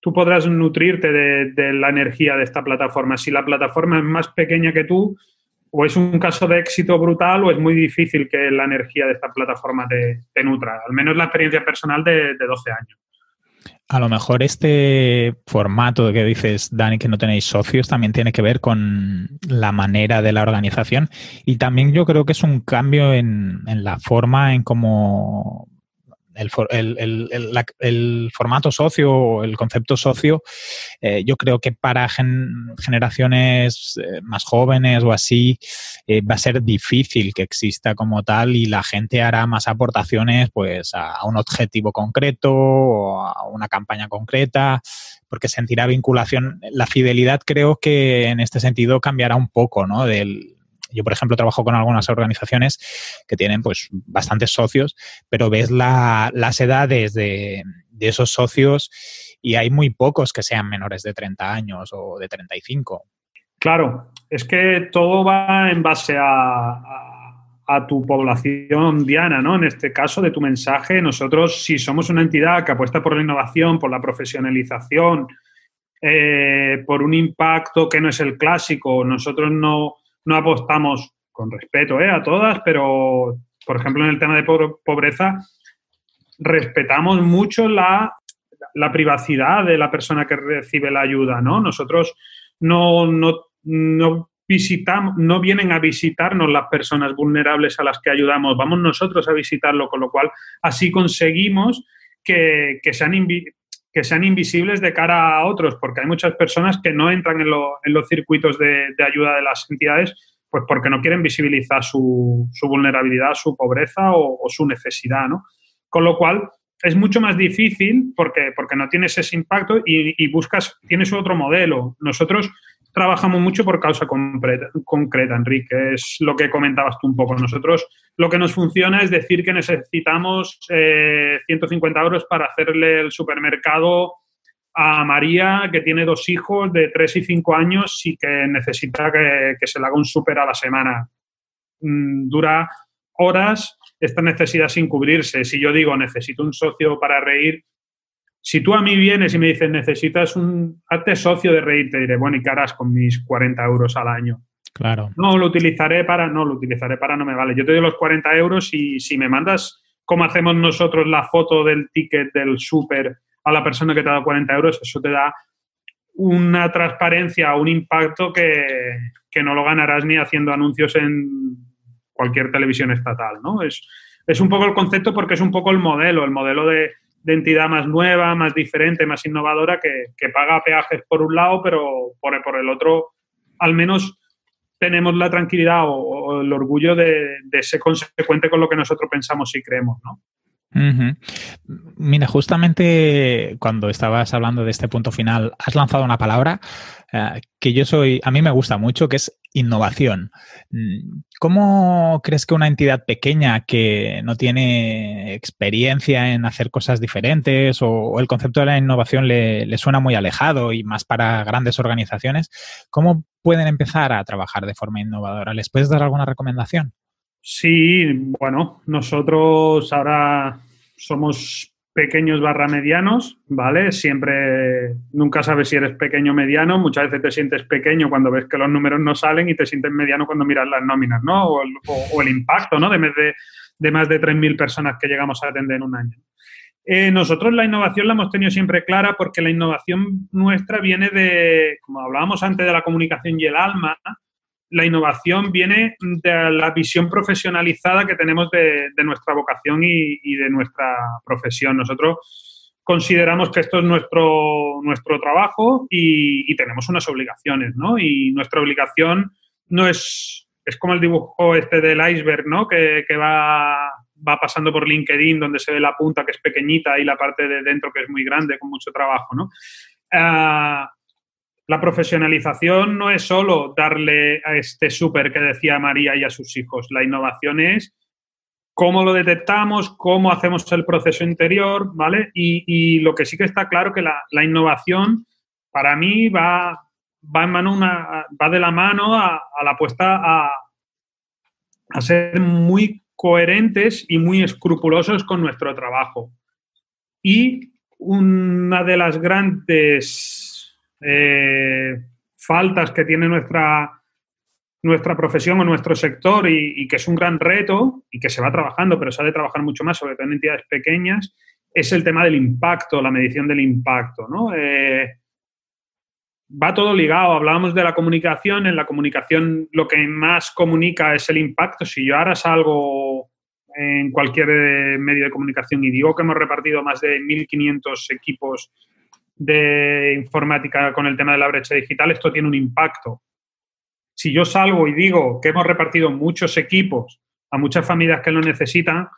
tú podrás nutrirte de, de la energía de esta plataforma. Si la plataforma es más pequeña que tú, o es un caso de éxito brutal o es muy difícil que la energía de esta plataforma te, nutra, al menos la experiencia personal de, 12 años. A lo mejor este formato que dices, Dani, que no tenéis socios, también tiene que ver con la manera de la organización y también yo creo que es un cambio en, en la forma en cómo el, formato socio o el concepto socio, eh, yo creo que para generaciones eh, más jóvenes o así eh, va a ser difícil que exista como tal y la gente hará más aportaciones pues a, un objetivo concreto o a una campaña concreta porque sentirá vinculación. La fidelidad creo que en este sentido cambiará un poco, ¿no? Del, yo, por ejemplo, trabajo con algunas organizaciones que tienen pues bastantes socios, pero ves las edades de, esos socios y hay muy pocos que sean menores de 30 años o de 35. Claro, es que todo va en base a, tu población diana, ¿no? En este caso, de tu mensaje, nosotros, si somos una entidad que apuesta por la innovación, por la profesionalización, eh, por un impacto que no es el clásico, nosotros no, no apostamos con respeto ¿eh? a todas, pero, por ejemplo, en el tema de pobreza, respetamos mucho la, privacidad de la persona que recibe la ayuda, ¿no? Nosotros no, no, visitamos, no vienen a visitarnos las personas vulnerables a las que ayudamos, vamos nosotros a visitarlo, con lo cual así conseguimos que, sean, que sean invisibles de cara a otros, porque hay muchas personas que no entran en, los circuitos de, ayuda de las entidades, pues porque no quieren visibilizar su, vulnerabilidad, su pobreza o, su necesidad, ¿no? Con lo cual, es mucho más difícil porque, porque no tienes ese impacto y, y buscas, tienes otro modelo. Nosotros trabajamos mucho por causa concreta, Enrique. Es lo que comentabas tú un poco. Nosotros lo que nos funciona es decir que necesitamos 150 eh, euros para hacerle el supermercado a María, que tiene dos hijos de 3 y 5 años y que necesita que, se le haga un súper a la semana. Mm, dura horas esta necesidad sin cubrirse. Si yo digo necesito un socio para reír, si tú a mí vienes y me dices, necesitas un, hazte socio de reír, te diré, bueno, ¿y qué harás con mis 40 euros al año? Claro. No, lo utilizaré para, no, lo utilizaré para, no me vale. Yo te doy los 40 euros y si me mandas cómo hacemos nosotros la foto del ticket del súper a la persona que te ha dado 40 euros, eso te da una transparencia, un impacto que, que no lo ganarás ni haciendo anuncios en cualquier televisión estatal, ¿no? Es, es un poco el concepto porque es un poco el modelo, el modelo de de entidad más nueva, más diferente, más innovadora, que, paga peajes por un lado, pero por, por, el otro, al menos tenemos la tranquilidad o, el orgullo de, de, ser consecuente con lo que nosotros pensamos y creemos, ¿no? Mira, justamente cuando estabas hablando de este punto final, has lanzado una palabra eh, que yo soy, a mí me gusta mucho, que es innovación. Mm, ¿Cómo crees que una entidad pequeña que no tiene experiencia en hacer cosas diferentes o, el concepto de la innovación le, suena muy alejado y más para grandes organizaciones, cómo pueden empezar a trabajar de forma innovadora? ¿Les puedes dar alguna recomendación? Sí, bueno, nosotros ahora somos pequeños barra medianos, ¿vale? Siempre, nunca sabes si eres pequeño o mediano, muchas veces te sientes pequeño cuando ves que los números no salen y te sientes mediano cuando miras las nóminas, ¿no? O el, impacto, ¿no? De, de, de más de 3.000 personas que llegamos a atender en un año. Eh, nosotros la innovación la hemos tenido siempre clara porque la innovación nuestra viene de, como hablábamos antes de la comunicación y el alma, la innovación viene de la visión profesionalizada que tenemos de, nuestra vocación y, de nuestra profesión. Nosotros consideramos que esto es nuestro, nuestro trabajo y, tenemos unas obligaciones, ¿no? Y nuestra obligación no es, es como el dibujo este del iceberg, ¿no? Que, va, va pasando por LinkedIn, donde se ve la punta que es pequeñita y la parte de dentro que es muy grande, con mucho trabajo, ¿no? Ah, la profesionalización no es solo darle a este súper que decía María y a sus hijos. La innovación es cómo lo detectamos, cómo hacemos el proceso interior, ¿vale? Y, lo que sí que está claro que la, innovación para mí va, va, de la mano a, la apuesta a, a, ser muy coherentes y muy escrupulosos con nuestro trabajo. Y una de las grandes eh, faltas que tiene nuestra, nuestra profesión o nuestro sector y, que es un gran reto y que se va trabajando, pero se ha de trabajar mucho más, sobre todo en entidades pequeñas, es el tema del impacto, la medición del impacto. ¿no? Eh, va todo ligado. Hablábamos de la comunicación. En la comunicación lo que más comunica es el impacto. Si yo ahora salgo en cualquier medio de comunicación y digo que hemos repartido más de 1.500 equipos de informática con el tema de la brecha digital, esto tiene un impacto si yo salgo y digo que hemos repartido muchos equipos a muchas familias que lo necesitan,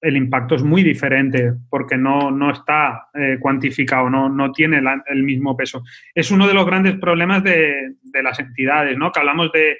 el impacto es muy diferente porque no, está eh, cuantificado, no, no tiene el mismo peso. Es uno de los grandes problemas de, las entidades, ¿no? Que hablamos de,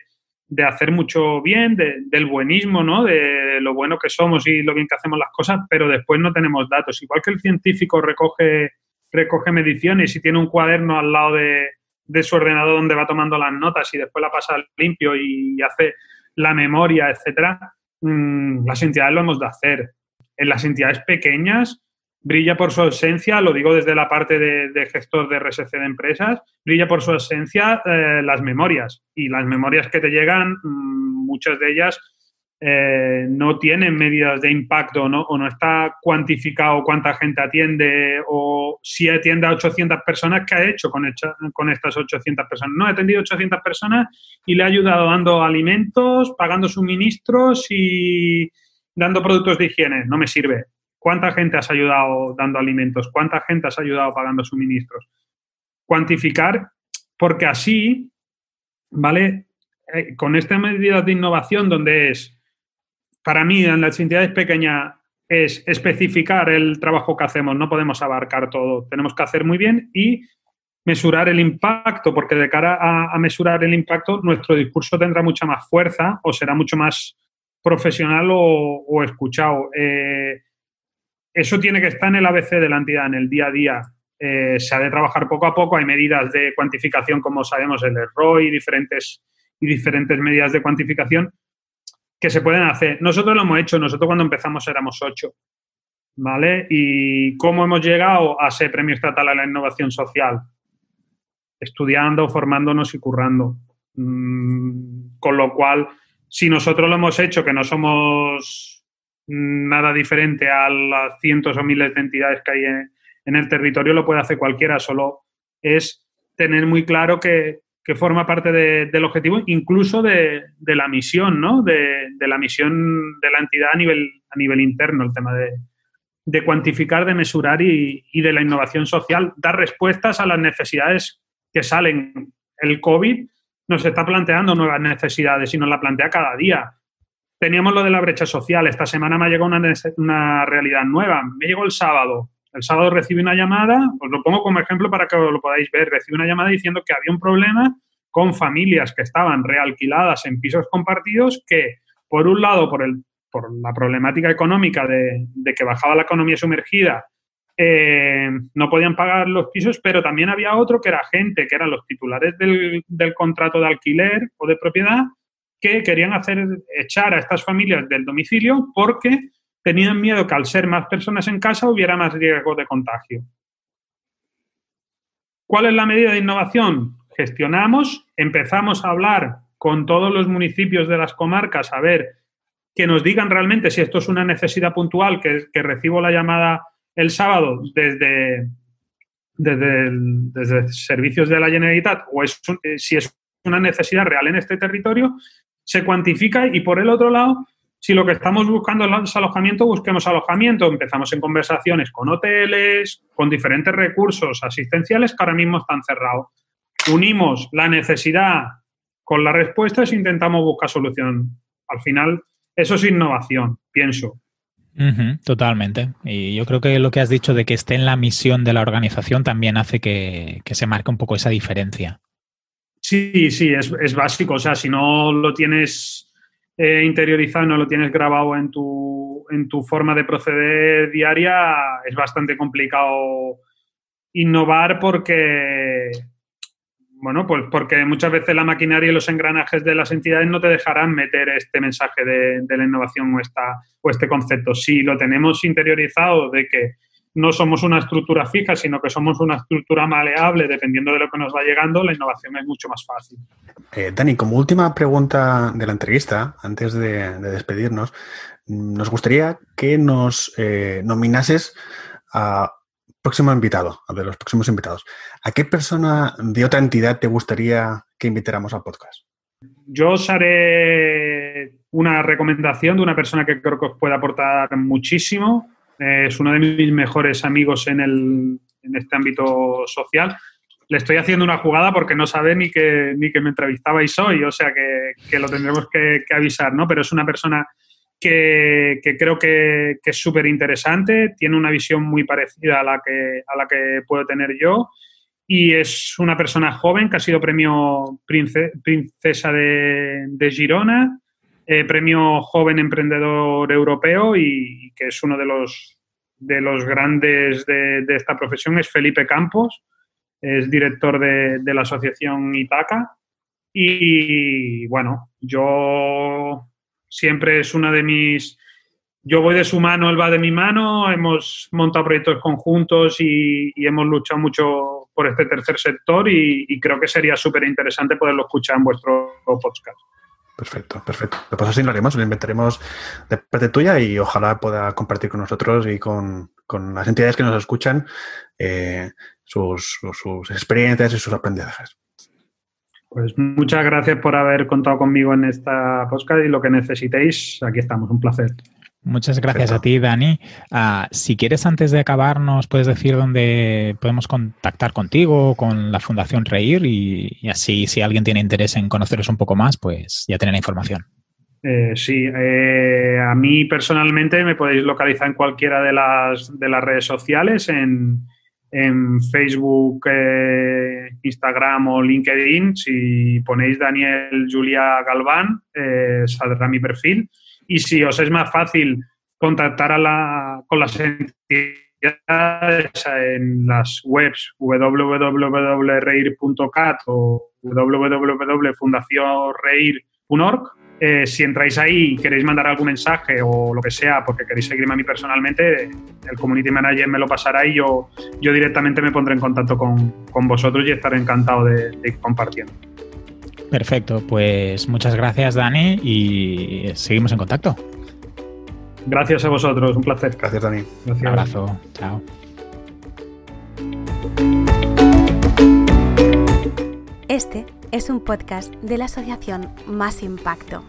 hacer mucho bien, del buenismo, ¿no? De lo bueno que somos y lo bien que hacemos las cosas, pero después no tenemos datos. Igual que el científico recoge, recoge mediciones y tiene un cuaderno al lado de, de su ordenador donde va tomando las notas y después la pasa limpio y hace la memoria, etcétera, mm, las entidades lo hemos de hacer. En las entidades pequeñas brilla por su ausencia, lo digo desde la parte de, gestor de RSC de empresas, brilla por su ausencia eh, las memorias. Y las memorias que te llegan, mm, muchas de ellas eh, no tienen medidas de impacto ¿no? o no está cuantificado cuánta gente atiende o si atiende a 800 personas, ¿qué ha hecho con, con estas 800 personas? No, ha atendido 800 personas y le ha ayudado dando alimentos, pagando suministros y dando productos de higiene. No me sirve. ¿Cuánta gente has ayudado dando alimentos? ¿Cuánta gente has ayudado pagando suministros? Cuantificar, porque así, ¿vale? Eh, con esta medida de innovación donde es para mí en las entidades pequeñas es especificar el trabajo que hacemos, no podemos abarcar todo, tenemos que hacer muy bien y mesurar el impacto, porque de cara a, mesurar el impacto nuestro discurso tendrá mucha más fuerza o será mucho más profesional o, escuchado. Eh, eso tiene que estar en el ABC de la entidad, en el día a día. Eh, se ha de trabajar poco a poco, hay medidas de cuantificación, como sabemos, el ROI diferentes, y diferentes medidas de cuantificación, que se pueden hacer. Nosotros lo hemos hecho, nosotros cuando empezamos éramos ocho, ¿vale? ¿Y cómo hemos llegado a ser premio estatal a la innovación social? Estudiando, formándonos y currando. Mm, con lo cual, si nosotros lo hemos hecho, que no somos nada diferente a las cientos o miles de entidades que hay en el territorio, lo puede hacer cualquiera, solo es tener muy claro que que forma parte del objetivo, incluso de, la misión, ¿no? De, la misión de la entidad a nivel, a nivel interno, el tema de, cuantificar, de mesurar y, de la innovación social, dar respuestas a las necesidades que salen. El COVID nos está planteando nuevas necesidades y nos la plantea cada día. Teníamos lo de la brecha social. Esta semana me ha llegado una, una realidad nueva. Me llegó el sábado. El sábado recibí una llamada, os lo pongo como ejemplo para que lo podáis ver, recibí una llamada diciendo que había un problema con familias que estaban realquiladas en pisos compartidos que, por un lado, por, el, por la problemática económica de, que bajaba la economía sumergida, eh, no podían pagar los pisos, pero también había otro que era gente, que eran los titulares del, del contrato de alquiler o de propiedad, que querían hacer echar a estas familias del domicilio porque tenían miedo que al ser más personas en casa hubiera más riesgo de contagio. ¿Cuál es la medida de innovación? Gestionamos, empezamos a hablar con todos los municipios de las comarcas a ver que nos digan realmente si esto es una necesidad puntual, que, recibo la llamada el sábado desde, desde, servicios de la Generalitat o es, eh, si es una necesidad real en este territorio, se cuantifica y por el otro lado si lo que estamos buscando es alojamiento, busquemos alojamiento. Empezamos en conversaciones con hoteles, con diferentes recursos asistenciales que ahora mismo están cerrados. Unimos la necesidad con las respuestas e intentamos buscar solución. Al final, eso es innovación, pienso. totalmente. Y yo creo que lo que has dicho de que esté en la misión de la organización también hace que, se marque un poco esa diferencia. Sí, sí, es, es, básico. O sea, si no lo tienes eh, interiorizado, no lo tienes grabado en tu, en tu forma de proceder diaria, es bastante complicado innovar porque, bueno, pues porque muchas veces la maquinaria y los engranajes de las entidades no te dejarán meter este mensaje de, la innovación o, esta, o este concepto. Si lo tenemos interiorizado de que no somos una estructura fija, sino que somos una estructura maleable dependiendo de lo que nos va llegando, la innovación es mucho más fácil. Eh, Dani, como última pregunta de la entrevista, antes de, despedirnos, nos gustaría que nos eh, nominases a próximo invitado, a de los próximos invitados. ¿A qué persona de otra entidad te gustaría que invitáramos al podcast? Yo os haré una recomendación de una persona que creo que os puede aportar muchísimo. Es uno de mis mejores amigos en, el, en este ámbito social. Le estoy haciendo una jugada porque no sabe ni que, ni que me entrevistabais hoy, o sea que, que lo tendremos que, que, avisar, ¿no? Pero es una persona que, creo que, es súper interesante, tiene una visión muy parecida a la, que, a la que puedo tener yo y es una persona joven que ha sido premio Princesa de, Girona, eh, premio Joven Emprendedor Europeo y, que es uno de los, de los grandes de, esta profesión, es Felipe Campos, es director de, la asociación Itaca. Y bueno, yo siempre es una de mis... Yo voy de su mano, él va de mi mano, hemos montado proyectos conjuntos y, hemos luchado mucho por este tercer sector y, creo que sería súper interesante poderlo escuchar en vuestro podcast. Perfecto, perfecto. Pues así lo haremos, lo inventaremos de parte tuya y ojalá pueda compartir con nosotros y con, las entidades que nos escuchan eh, sus, sus experiencias y sus aprendizajes. Pues muchas gracias por haber contado conmigo en esta podcast y lo que necesitéis, aquí estamos, un placer. Muchas gracias a ti, Dani. Ah, si quieres, antes de acabar, nos puedes decir dónde podemos contactar contigo, con la Fundación Reír, y, así, si alguien tiene interés en conoceros un poco más, pues ya tiene la información. Eh, sí, eh, a mí personalmente me podéis localizar en cualquiera de las, de las redes sociales, en, en Facebook, eh, Instagram o LinkedIn. Si ponéis Daniel Julia Galván, eh, saldrá mi perfil. Y si os es más fácil contactar a la, con las entidades en las webs www.reir.cat o www.fundacionreir.org, eh, si entráis ahí y queréis mandar algún mensaje o lo que sea, porque queréis seguirme a mí personalmente, el community manager me lo pasará y yo, yo directamente me pondré en contacto con, vosotros y estaré encantado de, ir compartiendo. Perfecto, pues muchas gracias Dani y seguimos en contacto. Gracias a vosotros, un placer. Gracias Dani. Un abrazo, chao. Este es un podcast de la asociación Más Impacto,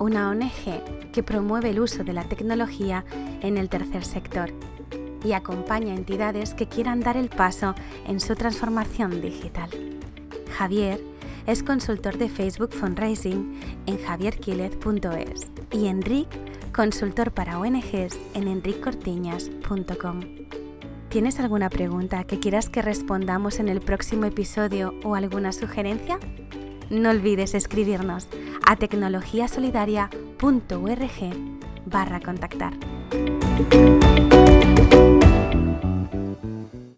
una ONG que promueve el uso de la tecnología en el tercer sector y acompaña a entidades que quieran dar el paso en su transformación digital. Javier es consultor de Facebook Fundraising en javierquilez.es y Enric, consultor para ONGs en enriccortiñas.com. ¿Tienes alguna pregunta que quieras que respondamos en el próximo episodio o alguna sugerencia? No olvides escribirnos a tecnologiasolidaria.org barra contactar.